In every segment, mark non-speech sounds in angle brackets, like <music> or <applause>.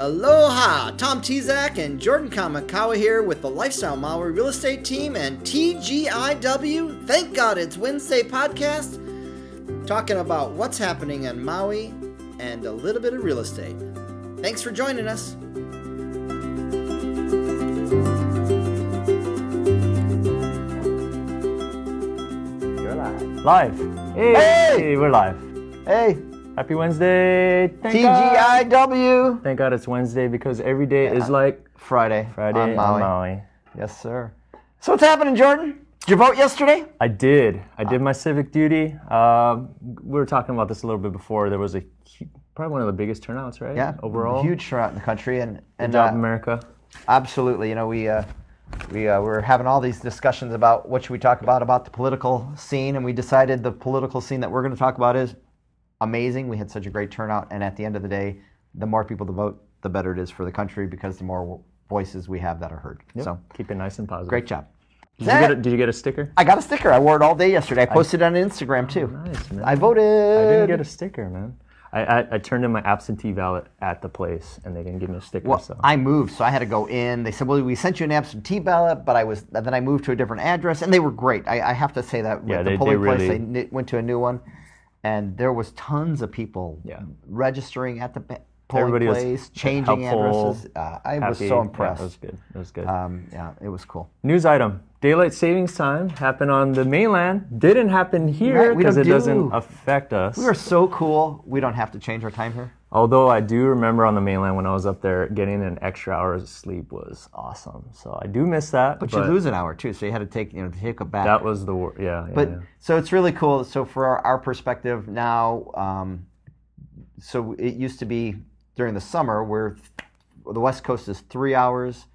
Aloha! Tom Tezak and Jordan Kamakawa here with the Lifestyle Maui Real Estate Team and TGIW. Thank God it's Wednesday podcast, talking about what's happening in Maui and a little bit of real estate. Thanks for joining us. You're live. Live. Hey, Hey! we're live. Hey, Happy Wednesday. Thank God. TGIW. Thank God it's Wednesday because every day is like Friday. Friday on Maui. Maui. Yes, sir. So what's happening, Jordan? Did you vote yesterday? I did. I did my civic duty. Um, we were talking about this a little bit before. There was a probably one of the biggest turnouts, right? Yeah. Overall. Huge turnout in the country, and and job, uh, America. absolutely. You know, we uh, we uh, were having all these discussions about what should we talk about about the political scene, and we decided the political scene that we're going to talk about is amazing. We had such a great turnout, and at the end of the day, the more people to vote, the better it is for the country because the more voices we have that are heard. So Keep it nice and positive. great job. Did you, get a, did you get a sticker? I got a sticker. I wore it all day yesterday. I posted it on Instagram too. Oh, nice, man. I voted. I didn't get a sticker, man. I, I, I turned in my absentee ballot at the place, and they didn't give me a sticker. Well, so I moved, so I had to go in. They said, "Well, we sent you an absentee ballot," but I was then I moved to a different address, and they were great. I, I have to say that with Yeah, the they- they polling place, really- they went to a new one, and there was tons of people Yeah. registering at the polling Everybody was place, changing helpful, addresses. Uh, I was happy. so Yeah, impressed. it was good. It was good. um, yeah, it was cool. News item: Daylight savings time happened on the mainland. Didn't happen here Right, because don't it doesn't affect us. We are so cool. We don't have to change our time here. Although I do remember on the mainland when I was up there, getting an extra hour of sleep was awesome. So I do miss that. But, you lose an hour too, so you had to take you know take it back. That was the wor- yeah. yeah, but yeah. so it's really cool. So for our, our perspective now, um, so it used to be during the summer where the West Coast is three hours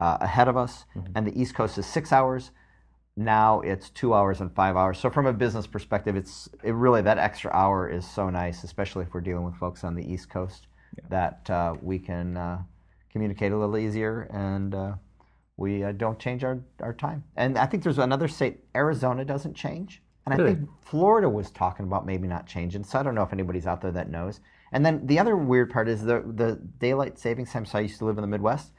uh, ahead of us, Mm-hmm. and the East Coast is six hours. Now it's two hours and five hours. So from a business perspective, it's it really that extra hour is so nice, especially if we're dealing with folks on the East Coast, that uh, we can uh, communicate a little easier and. Uh, we uh, don't change our, our time. And I think there's another state, Arizona doesn't change. And I Really? think Florida was talking about maybe not changing. So I don't know if anybody's out there that knows. And then the other weird part is the, the daylight savings time. So I used to live in the Midwest.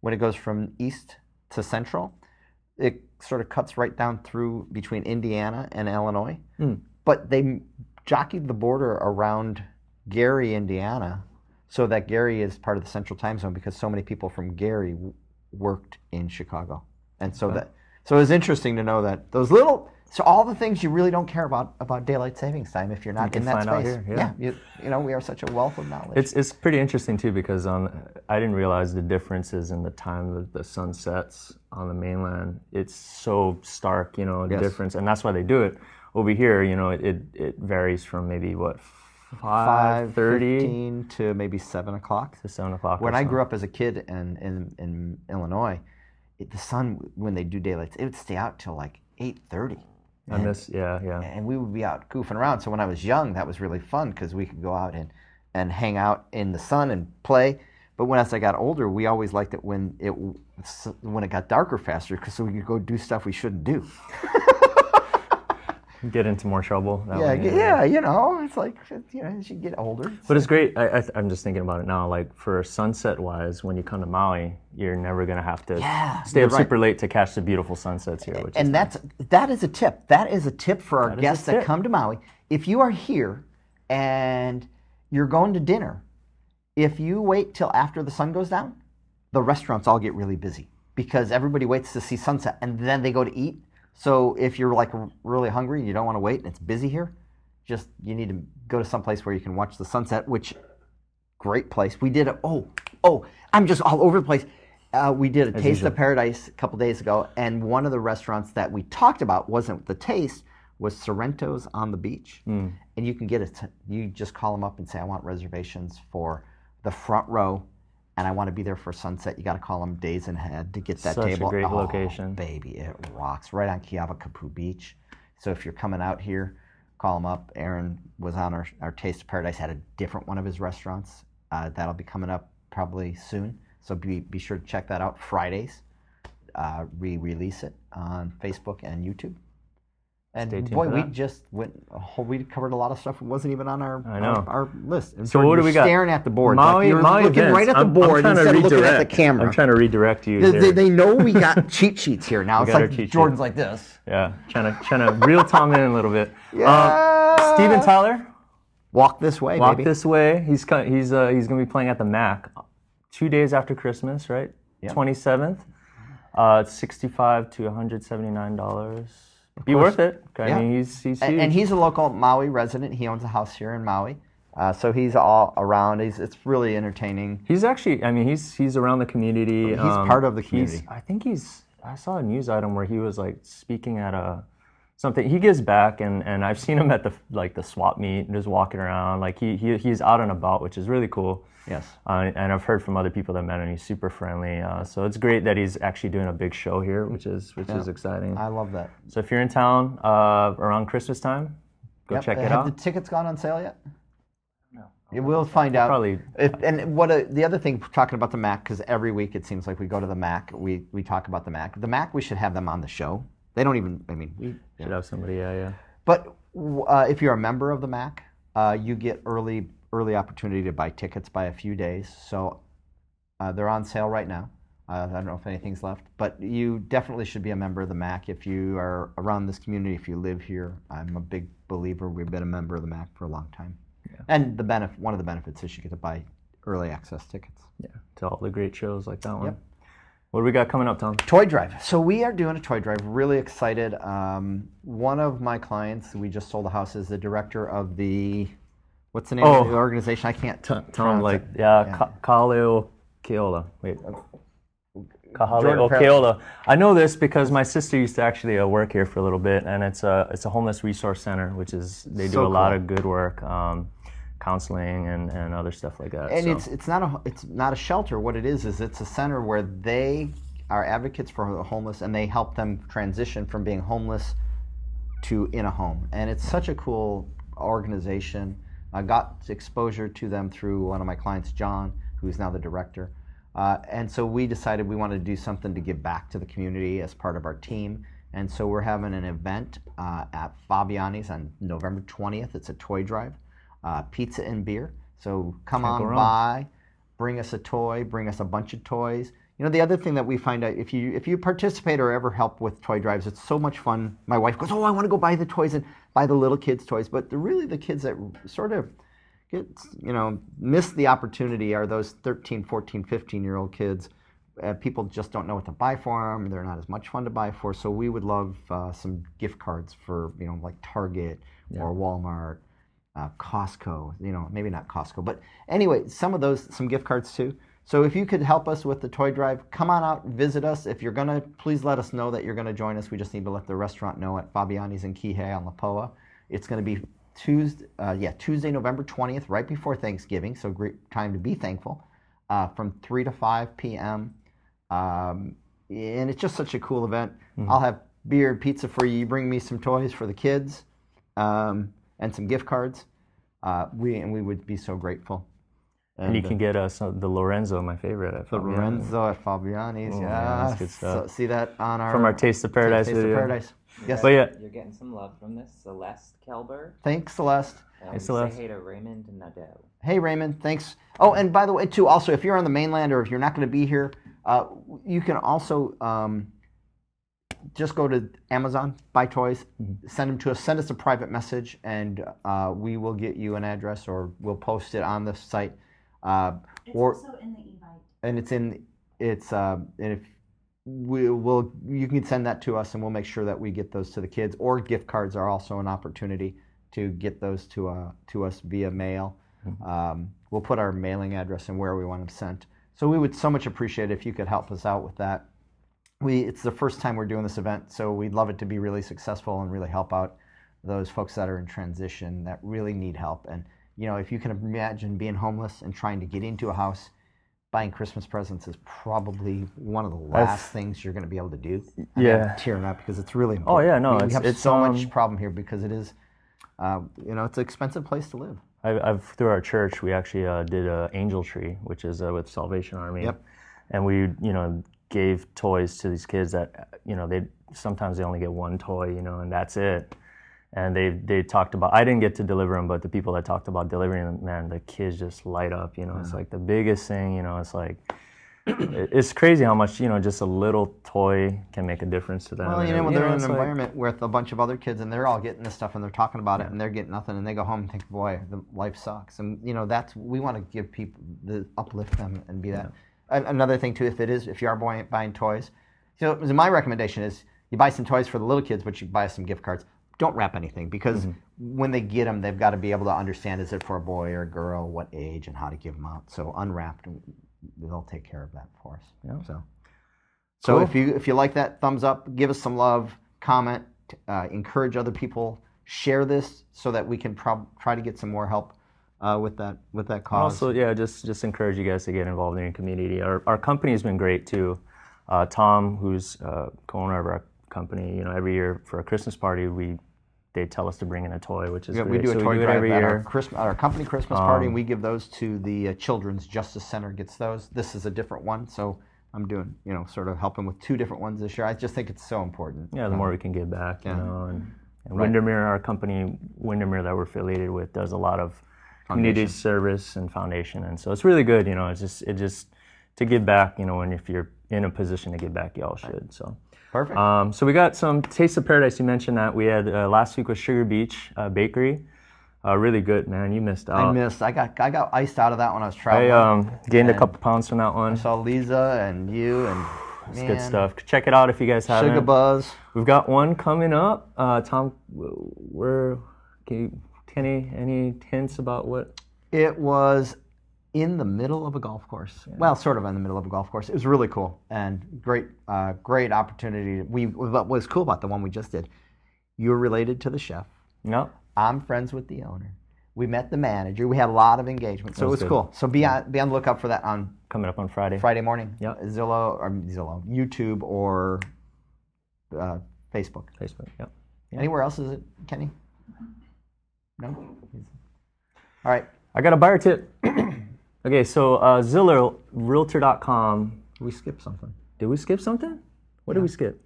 When it goes from east to central, it sort of cuts right down through between Indiana and Illinois. Hmm. But they jockeyed the border around Gary, Indiana, so that Gary is part of the central time zone because so many people from Gary w- worked in Chicago. And so that so it was interesting to know that those little so all the things you really don't care about about daylight savings time if you're not you in that space. Here, yeah, yeah you, you, know we are such a wealth of knowledge. It's it's pretty interesting too because on I didn't realize the differences in the time that the sun sets on the mainland. It's so stark, you know, the yes. difference, and that's why they do it over here. You know, it it, it varies from maybe what. five thirty to maybe 7 o'clock to 7 o'clock when i grew up as a kid in, in, in illinois it, the sun when they do daylight it would stay out till like 8.30 and, yeah, yeah. And we would be out goofing around. So when I was young, that was really fun because we could go out and, and hang out in the sun and play. But when as I got older, we always liked it when it when it got darker faster because so we could go do stuff we shouldn't do. <laughs> Get into more trouble. That Yeah, way, yeah, you know, it's like you know as you get older. But it's great. I, I, I'm just thinking about it now. Like for sunset wise, when you come to Maui, you're never gonna have to Yeah, stay up right. super late to catch the beautiful sunsets here. Which and that's that is a tip. That is a tip for our a guests that come to Maui. If you are here and you're going to dinner, if you wait till after the sun goes down, the restaurants all get really busy because everybody waits to see sunset and then they go to eat. So if you're like really hungry and you don't want to wait and it's busy here, just you need to go to some place where you can watch the sunset, which great place. We did a oh oh I'm just all over the place. Uh, we did a Taste usual. of Paradise a couple days ago, and one of the restaurants that we talked about wasn't the taste was Sorrento's on the beach, and you can get it. You just call them up and say, "I want reservations for the front row." And I want to be there for sunset. You got to call them days in ahead to get that Such a table. great Oh, location. baby, it rocks right on Keawakapu Beach. So if you're coming out here, call them up. Aaron was on our, our Taste of Paradise, had a different one of his restaurants. Uh, that'll be coming up probably soon. So be, be sure to check that out Fridays. Uh, we release it on Facebook and YouTube. And boy, we just went. Whole, we covered a lot of stuff. that wasn't even on our I know. our, our list. And So what do we got? Staring at the board. Maui, like you're Maui looking events. right at the I'm- I'm board trying to instead of looking at the redirect. camera. I'm trying to redirect you. they, they, they know we got cheat sheets here now. It's like cheat sheet. Jordan's like this. yeah, trying to trying to reel Tom in a little bit. Yeah. Um, Steven Tyler, Walk this way, walk baby. this way. He's he's uh, he's gonna be playing at the Mac, two days after Christmas, right? Yep. Twenty seventh. Uh, it's sixty five to one hundred seventy nine dollars. Be worth it. I Yeah. mean, he's he's huge. and he's a local Maui resident. He owns a house here in Maui, uh, so he's all around. He's it's really entertaining. He's actually, I mean, he's he's around the community. He's part of the community. I think he's. I saw a news item where he was like speaking at a something. He gives back, and and I've seen him at the like the swap meet, just walking around. Like he, he he's out and about, which is really cool. Yes. Uh, and I've heard from other people that met him. He's super friendly. Uh, so it's great that he's actually doing a big show here, which is which is exciting. I love that. so if you're in town uh, around Christmas time, go Yep. check it Have out. the tickets gone on sale yet? No. We'll find out. Probably. If, and what a, the other thing, talking about the Mac, because every week it seems like we go to the Mac, we, we talk about the Mac. The Mac, we should have them on the show. They don't even, I mean, we, Should have somebody. Yeah, yeah. but uh, if you're a member of the Mac, uh, you get early early opportunity to buy tickets by a few days. So uh, they're on sale right now. Uh, I don't know if anything's left, but you definitely should be a member of the MAC if you are around this community. If you live here, I'm a big believer. We've been a member of the MAC for a long time, yeah. and the benefit one of the benefits is you get to buy early access tickets. Yeah. To all the great shows like that one. Yep. What do we got coming up, Tom? Toy drive. So we are doing a toy drive. Really excited. Um, one of my clients, we just sold a house, is the director of the, what's the name of Oh. the organization? I can't. Tom, pronounce like it. yeah, Yeah. Ka- Kaleo Keola. Wait. Kahale Okeola. I know this because my sister used to actually uh, work here for a little bit, and it's a it's a homeless resource center, which is they do So a lot of good work, um, counseling and, and other stuff like that. and so. it's it's not a it's not a shelter. What it is is it's a center where they are advocates for the homeless, and they help them transition from being homeless to in a home. And it's such a cool organization. I got exposure to them through one of my clients, John, who's now the director. Uh, and so we decided we wanted to do something to give back to the community as part of our team. And so we're having an event uh, at Fabiani's on November 20th. It's a toy drive, uh, pizza and beer. So come Can't on by, bring us a toy, bring us a bunch of toys. You know, the other thing that we find out if you if you participate or ever help with toy drives, it's so much fun. My wife goes, "Oh, I want to go buy the toys and buy the little kids' toys," but the, really the kids that sort of get you know miss the opportunity are those 13 14 15 year old kids. Uh, people just don't know what to buy for them they're not as much fun to buy for. So we would love uh, some gift cards for you know like target or walmart uh, costco you know maybe not costco but anyway some of those some gift cards too so if you could help us with the toy drive come on out visit us if you're gonna please let us know that you're gonna join us we just need to let the restaurant know at fabiani's in kihei on La lapoa it's going to be Tuesday, uh, yeah, Tuesday, November 20th, right before Thanksgiving. So great time to be thankful. Uh, from 3 to 5 p.m. Um, and it's just such a cool event. I'll have beer and pizza for you. You bring me some toys for the kids um, and some gift cards. Uh, we and we would be so grateful. and you uh, can get uh, the Lorenzo, my favorite. At the Fabiani's. Lorenzo at Fabiani's, Oh, yeah. yeah, that's good So, stuff. see that on our From our Taste of Paradise Taste video. of Paradise. Yes. But yeah, You're getting some love from this. Celeste Kelber. Thanks, Celeste. Um, Celeste. Say hey to Raymond Nadeau. Hey Raymond, thanks. Oh, and by the way, too, also if you're on the mainland or if you're not going to be here, uh, you can also um, just go to Amazon, buy toys, send them to us, send us a private message, and uh, we will get you an address or we'll post it on the site. Uh, It's or also in the Evite. and it's in it's uh, and if we will you can send that to us and we'll make sure that we get those to the kids. Or gift cards are also an opportunity to get those to uh, to us via mail. Um, we'll put our mailing address and where we want them sent. So we would so much appreciate it if you could help us out with that we it's the first time we're doing this event so we'd love it to be really successful and really help out those folks that are in transition that really need help and you know if you can imagine being homeless and trying to get into a house buying christmas presents is probably one of the last things you're going to be able to do I'm Yeah. tearing up because it's really important. Oh yeah, no, we, we it's- have it's, so um, much problem here because it is uh, you know it's an expensive place to live I've, I've through our church we actually uh, did a angel tree, which is uh, with Salvation Army. Yep. And we you know gave toys to these kids that you know they sometimes they only get one toy, you know, and that's it. And they they talked about I didn't get to deliver them, but the people that talked about delivering them, man, the kids just light up. You know, it's like the biggest thing. You know, it's like it's crazy how much you know just a little toy can make a difference to them. Well, you know, when they're in an like- environment with a bunch of other kids and they're all getting this stuff and they're talking about it and they're getting nothing and they go home and think, boy, the life sucks. And you know, that's we want to give people the uplift them and be that. An- Another thing too, if it is, if you are buying, buying toys, so my recommendation is you buy some toys for the little kids, but you buy some gift cards. Don't wrap anything because Mm-hmm. when they get them, they've got to be able to understand is it for a boy or a girl, what age, and how to give them out. So unwrapped, they'll take care of that for us. Yeah. So. So Cool. if you if you like that, thumbs up, give us some love, comment, uh, encourage other people, share this so that we can prob- try to get some more help uh, with that with that cause. Also, yeah, just just encourage you guys to get involved in your community. Our our company has been great too. Uh, Tom, who's uh, co-owner of our company, you know, every year for a Christmas party, we they tell us to bring in a toy, which is Yeah, we do a so toy we do drive every at our, year. Um, Christmas, our company Christmas party, and we give those to the uh, Children's Justice Center. Gets those. This is a different one, so I'm doing you know sort of helping with two different ones this year. I just think it's so important. Yeah, the more we can give back, you Yeah. know. And, and Right. Windermere, our company, Windermere, that we're affiliated with, does a lot of community service and foundation, and so it's really good. You know, it's just it just to give back. You know, and if you're in a position to give back, you all should. So. Perfect. Um, so we got some Taste of Paradise. You mentioned that we had uh, last week was Sugar Beach uh, Bakery. Uh, really good, man. You missed out. I missed. I got I got iced out of that when I was I traveling. um, gained a couple pounds from that one. I saw Lisa and you and <sighs> It's good stuff. Check it out if you guys haven't. Sugar Buzz. We've got one coming up. Uh, Tom, where can you, Kenny, any hints about what? It was in the middle of a golf course. Well, sort of in the middle of a golf course. It was really cool and great, uh, great opportunity. We what was cool about the one we just did. You're related to the chef. No. I'm friends with the owner. We met the manager. We had a lot of engagement, so it was good. cool. So be on be on the lookout for that on Coming up on Friday. Friday morning. Yeah, Zillow or Zillow, YouTube or uh, Facebook. Facebook. Yep. Anywhere else is it, Kenny? No. All right. I got a buyer tip. <clears throat> okay, so uh, Zillow, Realtor.com. We skipped something. Did we skip something? What did we skip?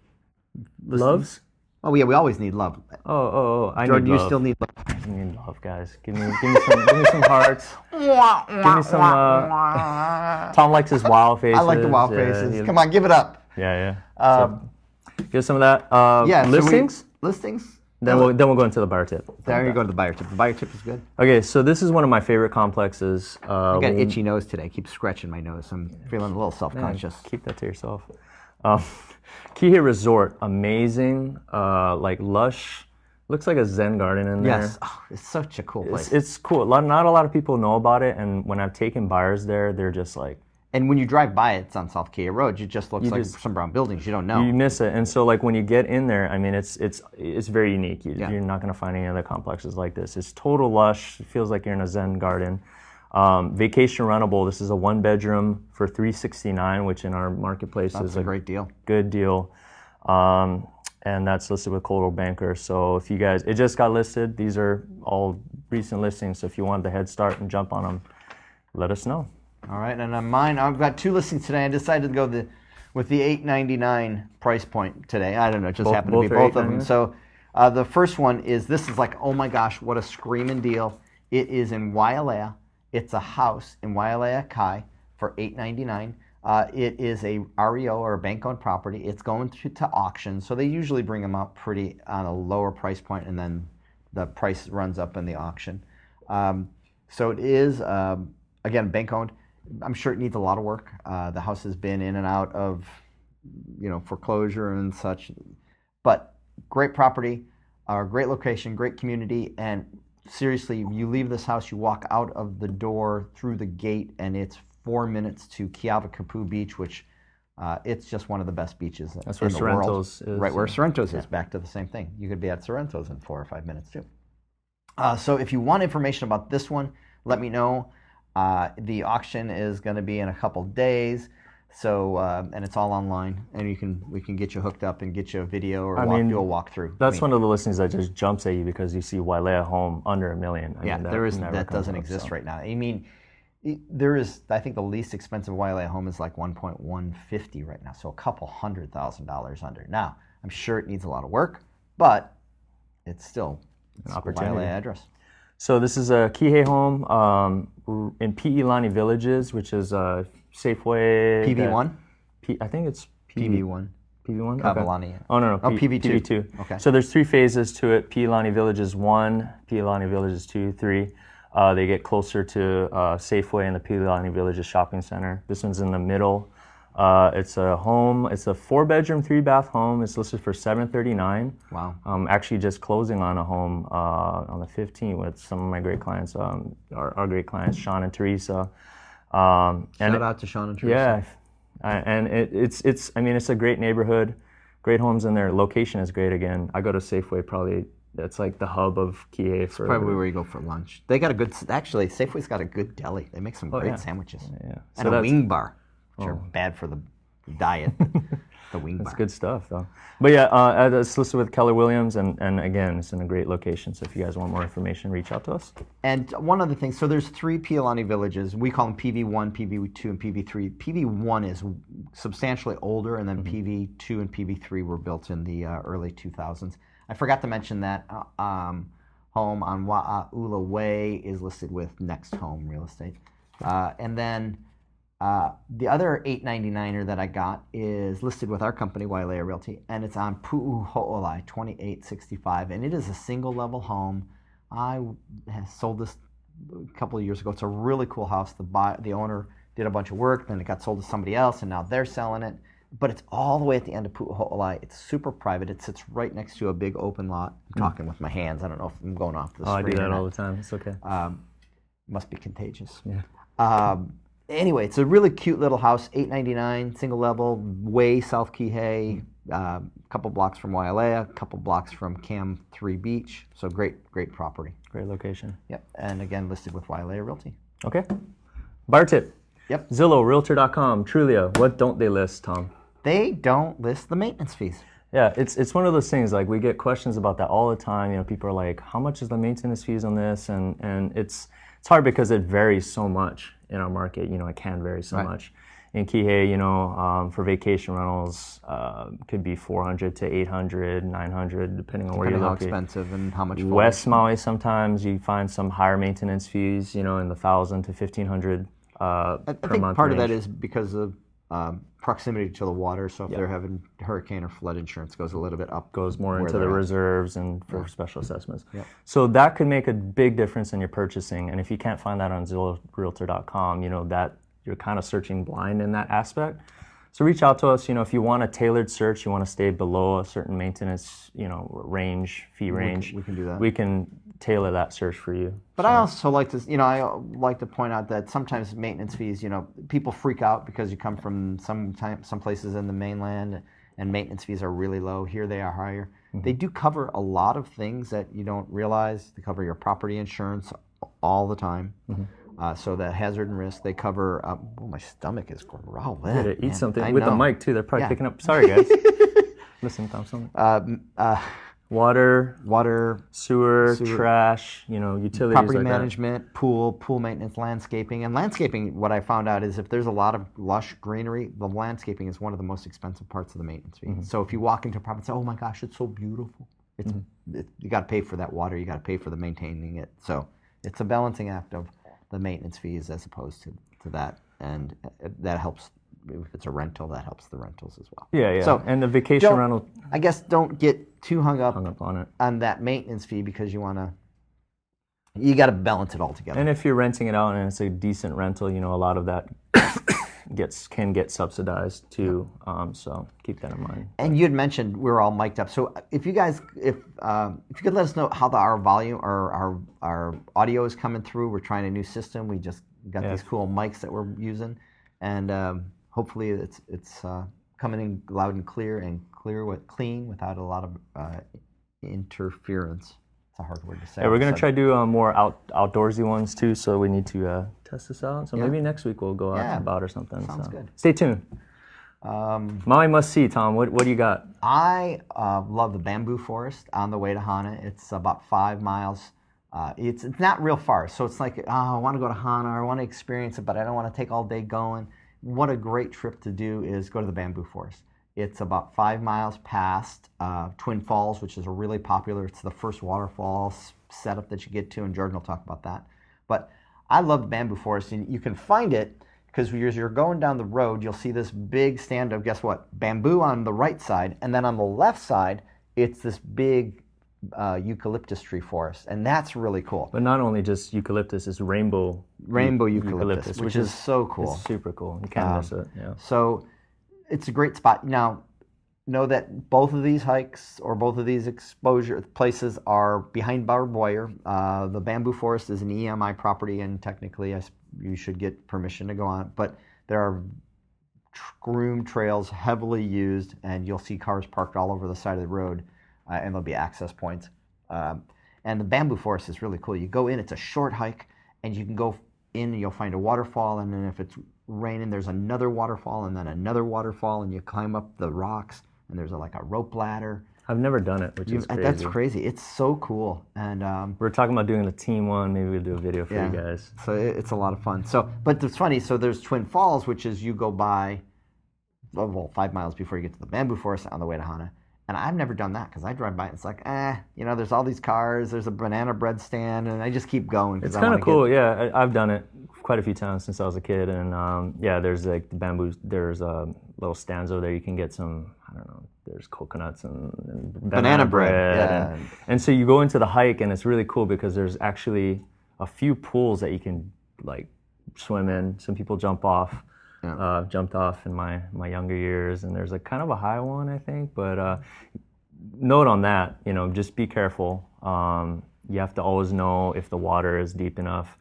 Loves? Oh yeah, we always need love. Oh, oh, oh! I Jordan, need you love. still need love. I need love, guys. Give me, give me some, give me some hearts. <laughs> Give me some. Uh, Tom likes his wild faces. I like the wild Yeah, faces. he- Come on, give it up. Yeah, yeah. Um, Give us some of that. Uh, yeah. so we- listings. Then we'll then we'll go into the buyer tip. There you go to the buyer tip. The buyer tip is good. Okay, so this is one of my favorite complexes. Uh, I got an itchy nose today. Keep scratching my nose. I'm feeling a little self-conscious. Keep that to yourself. Um, <laughs> Key Resort, amazing, uh, like lush. Looks like a Zen garden in there. Yes. Oh, it's such a cool place. It's, it's cool. A lot, not a lot of people know about it, and when I've taken buyers there, they're just like, and when you drive by, it's on South Kihei Road. It just looks like just- some brown buildings. You don't know. you miss it. And so, like when you get in there, I mean, it's it's it's very unique. You, Yeah. You're not gonna find any other complexes like this. It's total lush. It feels like you're in a Zen garden. Um, vacation rentable. This is a one bedroom for 369, which in our marketplace That's is a a great deal. good deal. Um, and that's listed with Coldwell Banker. So if you guys, it just got listed. These are all recent listings. So if you want the head start and jump on them, let us know. All right, and on mine, I've got two listings today. I decided to go the with the eight ninety nine price point today. I don't know, it just Both- happened to be both of them. So uh, the first one is this is like, oh my gosh, what a screaming deal! It is in Wailea. It's a house in Wailea Kai for eight ninety nine. Uh, it is a REO or a bank-owned property. It's going to, to auction, so they usually bring them up pretty on a lower price point, and then the price runs up in the auction. Um, so it is um, again bank-owned. I'm sure it needs a lot of work. Uh, the house has been in and out of, you know, foreclosure and such, but great property, uh, great location, great community, and seriously, you leave this house, you walk out of the door through the gate, and it's four minutes to Keawakapu Beach, which uh, it's just one of the best beaches That's in where the world. Is, right where yeah. Sorrento's is. Back to the same thing. You could be at Sorrento's in four or five minutes too. Uh, so if you want information about this one, let me know. Uh, the auction is going to be in a couple days, so uh, and it's all online, and you can we can get you hooked up and get you a video or I walk, mean, do a walkthrough. That's I mean, one of the listings that just jumps at you because you see Wailea home under a million. I yeah, mean, that there is that doesn't up, exist so. right now. I mean, there is I think the least expensive Wailea home is like 1.150 right now, so a couple hundred thousand dollars under. Now I'm sure it needs a lot of work, but it's still it's a opportunity. Wailea address. So this is a Kihei home um, in Pi'ilani Villages, which is a Safeway. that- PV1, P, I think it's PV, PV1, PV1. Okay. Oh no no. Oh, PV2. PV2. Okay. So there's three phases to it. Pi'ilani Villages one, Pi'ilani Villages two, three. Uh, they get closer to uh, Safeway and the Pi'ilani Villages shopping center. This one's in the middle. Uh, it's a home. It's a four bedroom, three bath home. It's listed for 739. Wow. I'm actually just closing on a home uh, on the 15th with some of my great clients, um, our, our great clients, Sean and Teresa. Um, and Shout out to Sean and Teresa. yeah, I- and it, it's it's. I mean, it's a great neighborhood, great homes in there. Location is great. Again, I go to Safeway probably. That's like the hub of Kihei for. Probably where you go for lunch. They got a good. Actually, Safeway's got a good deli. They make some great Oh, yeah. sandwiches. yeah. So And a Oh. wing bar, which are bad for the diet. the <laughs> wing bar. that's good stuff, though. But yeah, uh, it's listed with Keller Williams, and and again, it's in a great location. So if you guys want more information, reach out to us. And one other thing, so there's three Pi'ilani villages. We call them PV1, PV2, and PV3. PV1 is substantially older, and then PV2 and PV3 were built in the uh, early 2000s. I forgot to mention that uh, um, home on Wa'aula Way is listed with Next Home Real Estate. Uh, and then uh, the other 899er that I got is listed with our company, Wailea Realty, and it's on Pu'uho'olai 2865, and it is a single level home. I sold this a couple of years ago. It's a really cool house. The buy, the owner did a bunch of work, then it got sold to somebody else, and now they're selling it. But it's all the way at the end of Pu'uho'olai. It's super private. It sits right next to a big open lot. I'm talking with my hands. I don't know if I'm going off the Oh, I do that all the time. It's okay. Um, must be contagious. Yeah. Um, anyway, it's a really cute little house, eight ninety nine, single level, way South Kihei, a mm-hmm. uh, couple blocks from Wailea, a couple blocks from Kam Three Beach. So great, great property. Great location. Yep, and again listed with Wailea Realty. Okay. Bar tip. Yep. Zillow, Realtor.com, Trulia. What don't they list, Tom? They don't list the maintenance fees. Yeah, it's it's one of those things. Like we get questions about that all the time. You know, people are like, "How much is the maintenance fees on this?" And and it's it's hard because it varies so much in our market. You know, it can vary so Right. much. In Kihei, you know, um, for vacation rentals, uh, could be 400 to 800, 900, depending on where Depending you're how located. expensive and how much. West Maui, sometimes you find some higher maintenance fees. You know, in the thousand to 1500 uh, I, I per think month. part of that is because of um, proximity to the water. So if they're having hurricane or flood insurance, goes a little bit up. goes more into the at. reserves and for special assessments. So that could make a big difference in your purchasing. And if you can't find that on ZillowRealtor.com, you know that you're kind of searching blind in that aspect. So reach out to us. You know, if you want a tailored search, you want to stay below a certain maintenance, you know, range, fee range. we can do that. We can tailor that search for you. But I also like to, you know, I like to point out that sometimes maintenance fees, you know, people freak out because you come from some time, some places in the mainland, and maintenance fees are really low. Here they are higher. They mm-hmm. do cover a lot of things that you don't realize. They cover your property insurance all the time. Mm-hmm. Uh, so the hazard and risk they cover. Um, oh, my stomach is growling. To eat something I with the mic too. They're probably Yeah. picking up. Sorry, guys. <laughs> Listen, Thompson. Uh, uh, Water, water, sewer, Sewer. trash. You know, utilities property like that. management, pool, pool maintenance, landscaping. And landscaping, what I found out is if there's a lot of lush greenery, the landscaping is one of the most expensive parts of the maintenance fee. Mm-hmm. So if you walk into a property and say, oh my gosh, it's so beautiful, it's, Mm-hmm. it, you got to pay for that water, you got to pay for the maintaining it. So it's a balancing act of the maintenance fees as opposed to, to that. And uh, that helps, if it's a rental, that helps the rentals as well. Yeah, yeah. So, and the vacation rental I guess don't get too hung up hung up on it. on that maintenance fee because you want to, you got to balance it all together. And if you're renting it out and it's a decent rental, you know, a lot of that gets can get subsidized too. Um, so keep that in mind. And you had mentioned we are all mic'd up. So if you guys, if um, if you could let us know how the, our volume or our our audio is coming through, we're trying a new system. We just got Yeah. these cool mics that we're using, and um, hopefully it's it's uh, coming in loud and clear and clear with clean without a lot of uh, interference. It's a hard word to say. Yeah, we're gonna So- try to do uh, more out outdoorsy ones too. So we need to uh, test this out. So maybe next week we'll go out Yeah. and about or something. Sounds so good. Stay tuned. Um, Maui must see. Tom, what what do you got? I uh, love the bamboo forest on the way to Hana. It's about five miles. Uh, it's, it's not real far, so it's like, oh, I want to go to Hana, I want to experience it, but I don't want to take all day going. What a great trip to do is go to the bamboo forest. It's about five miles past uh, Twin Falls, which is a really popular. It's the first waterfall setup that you get to, and Jordan will talk about that. But I love the bamboo forest, and you can find it because as you're going down the road, you'll see this big stand of guess what? Bamboo on the right side, and then on the left side, it's this big uh, eucalyptus tree forest, and that's really cool. But not only just eucalyptus, it's rainbow Rainbow eu- eucalyptus, which is so cool. It's super cool. You can't Um, miss it. Yeah. So it's a great spot. Now, know that both of these hikes or both of these exposure places are behind barbed wire. Uh, the bamboo forest is an EMI property, and technically, I you should get permission to go on. But there are groomed trails heavily used, and you'll see cars parked all over the side of the road, uh, and there'll be access points. Um, and the bamboo forest is really cool. You go in; it's a short hike, and you can go in and you'll find a waterfall, and then if it's raining, there's another waterfall, and then another waterfall, and you climb up the rocks, and there's a, like a rope ladder. I've never done it, which You- is crazy. That's crazy. It's so cool, and um, We're talking about doing the team one. Maybe we'll do a video for Yeah. you guys. so it, it's a lot of fun. So, but it's funny. So there's Twin Falls, which is you go by, well, five miles before you get to the bamboo forest on the way to Hana. And I've never done that because I drive by and it's like, eh, you know, there's all these cars, there's a banana bread stand, and I just keep going. It's kind of cool. Get, Yeah, I, I've done it quite a few times since I was a kid, and um, yeah, there's like the bamboo. There's a little stands over there. You can get some. I don't know. There's coconuts and, and banana, Banana bread, bread. yeah. And, and so you go into the hike, and it's really cool because there's actually a few pools that you can like swim in. Some people jump off. Yeah. Uh, jumped off in my my younger years, and there's a kind of a high one, I think. But uh, note on that, you know, just be careful. Um, you have to always know if the water is deep enough.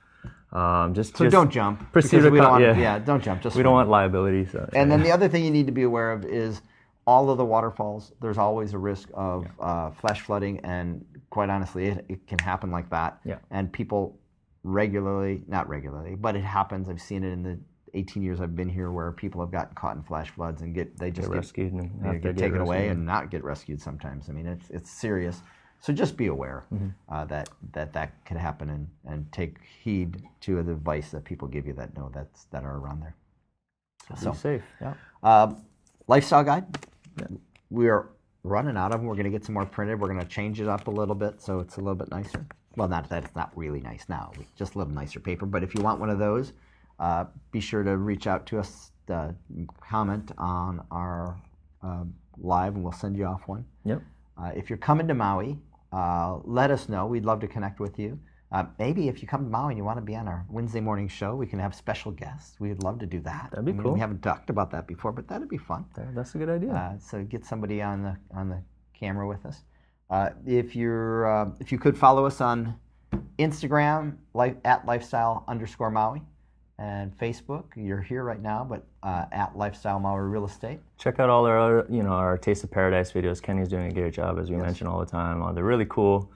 Um, just So just don't jump. proceed we don't want, yeah. yeah, don't jump. Just We don't want liability. So, And then the other thing you need to be aware of is all of the waterfalls. There's always a risk of uh, flash flooding, and quite honestly, it, it can happen like that. Yeah. And people regularly, not regularly, but it happens. I've seen it in the 18 years I've been here, where people have gotten caught in flash floods and get they just get get, rescued and get get taken away and not get rescued sometimes. I mean, it's it's serious. So just be aware Mm-hmm. uh, that that that could happen and, and take heed to the advice that people give you that know that's that are around there. be safe. Yeah. Um, lifestyle guide. We are running out of them. We're going to get some more printed. We're going to change it up a little bit so it's a little bit nicer. Well, not that it's not really nice now, just a little nicer paper. But if you want one of those, uh, be sure to reach out to us, uh, comment on our uh, live, and we'll send you off one. Yep. Uh, if you're coming to Maui, uh, let us know. We'd love to connect with you. Uh, maybe if you come to Maui and you want to be on our Wednesday morning show, we can have special guests. We'd love to do that. That'd be I mean, cool. We haven't talked about that before, but that'd be fun. That- That's a good idea. Uh, so get somebody on the on the camera with us. Uh, if you're uh, if you could follow us on Instagram life, at lifestyle underscore Maui and Facebook. You're here right now, but uh, at lifestyle Maui real estate. Check out all our other, you know, our Taste of Paradise videos. Kenny's doing a great job, as we mention all the time. Uh, they're really cool.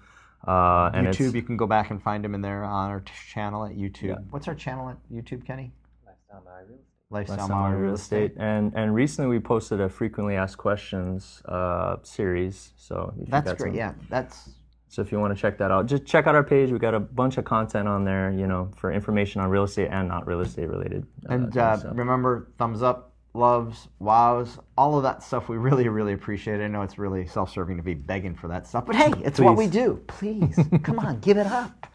Uh, and YouTube, it's you can go back and find them in there on our t- channel at YouTube. What's our channel at YouTube, Kenny? Lifestyle Maui Real Estate. Lifestyle, Lifestyle Maui Maui Real Estate. And and recently we posted a frequently asked questions uh, series. So if you That's great. some- Yeah, that's So if you want to check that out, just check out our page. We got a bunch of content on there, you know, for information on real estate and not real estate related. uh, And uh, remember, thumbs up, loves, wows, all of that stuff. We really, really appreciate it. I know it's really self-serving to be begging for that stuff, but hey, it's what we do. Please, <laughs> come on, give it up.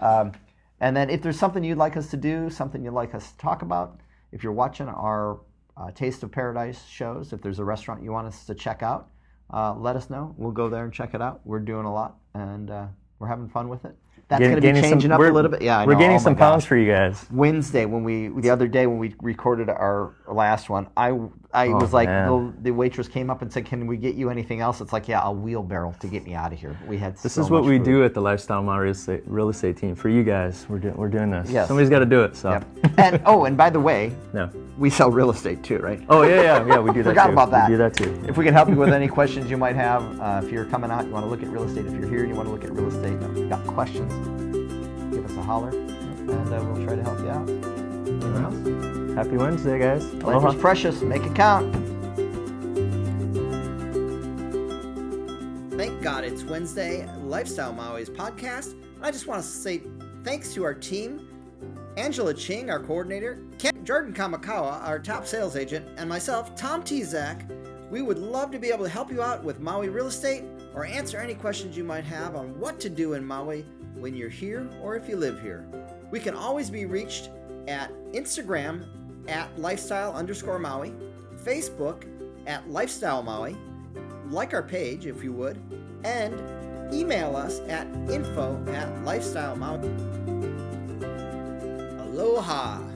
Um, and then, if there's something you'd like us to do, something you'd like us to talk about, if you're watching our uh, Taste of Paradise shows, if there's a restaurant you want us to check out, uh, let us know. We'll go there and check it out. We're doing a lot, and uh, we're having fun with it. That's going to be gaining some- changing up a little bit. Yeah, I we're know. gaining Oh some pounds gosh. for you guys. Wednesday when we the other day when we recorded our last one, I I Oh, was like the, the waitress came up and said, "Can we get you anything else?" It's like, "Yeah, a wheelbarrow to get me out of here." We had This so is what we food. do at the Lifestyle Maui Real Estate, real estate team. For you guys, we're, do, we're doing this. Yes. Somebody's got to do it. So, Yep. and oh, and by the way, <laughs> no. we sell real estate too, right? Oh, yeah, yeah, yeah. We do <laughs> that Forgot too. about that. We do that too. If we can help you with any questions you might have, uh, if you're coming out, you want to look at real estate. If you're here and you want to look at real estate, got questions, give us a holler, and uh, we'll try to help you out. Anyone? Happy Wednesday, guys. Life Aloha. is precious. Make it count. Thank God it's Wednesday, Lifestyle Maui's podcast. And I just want to say thanks to our team Angela Ching, our coordinator, Ken, Jordan Kamakawa, our top sales agent, and myself, Tom Tezak. We would love to be able to help you out with Maui real estate or answer any questions you might have on what to do in Maui when you're here or if you live here. We can always be reached at Instagram at lifestyle underscore Maui, Facebook at lifestyle Maui, like our page if you would, and email us at info at lifestyle Maui. Aloha!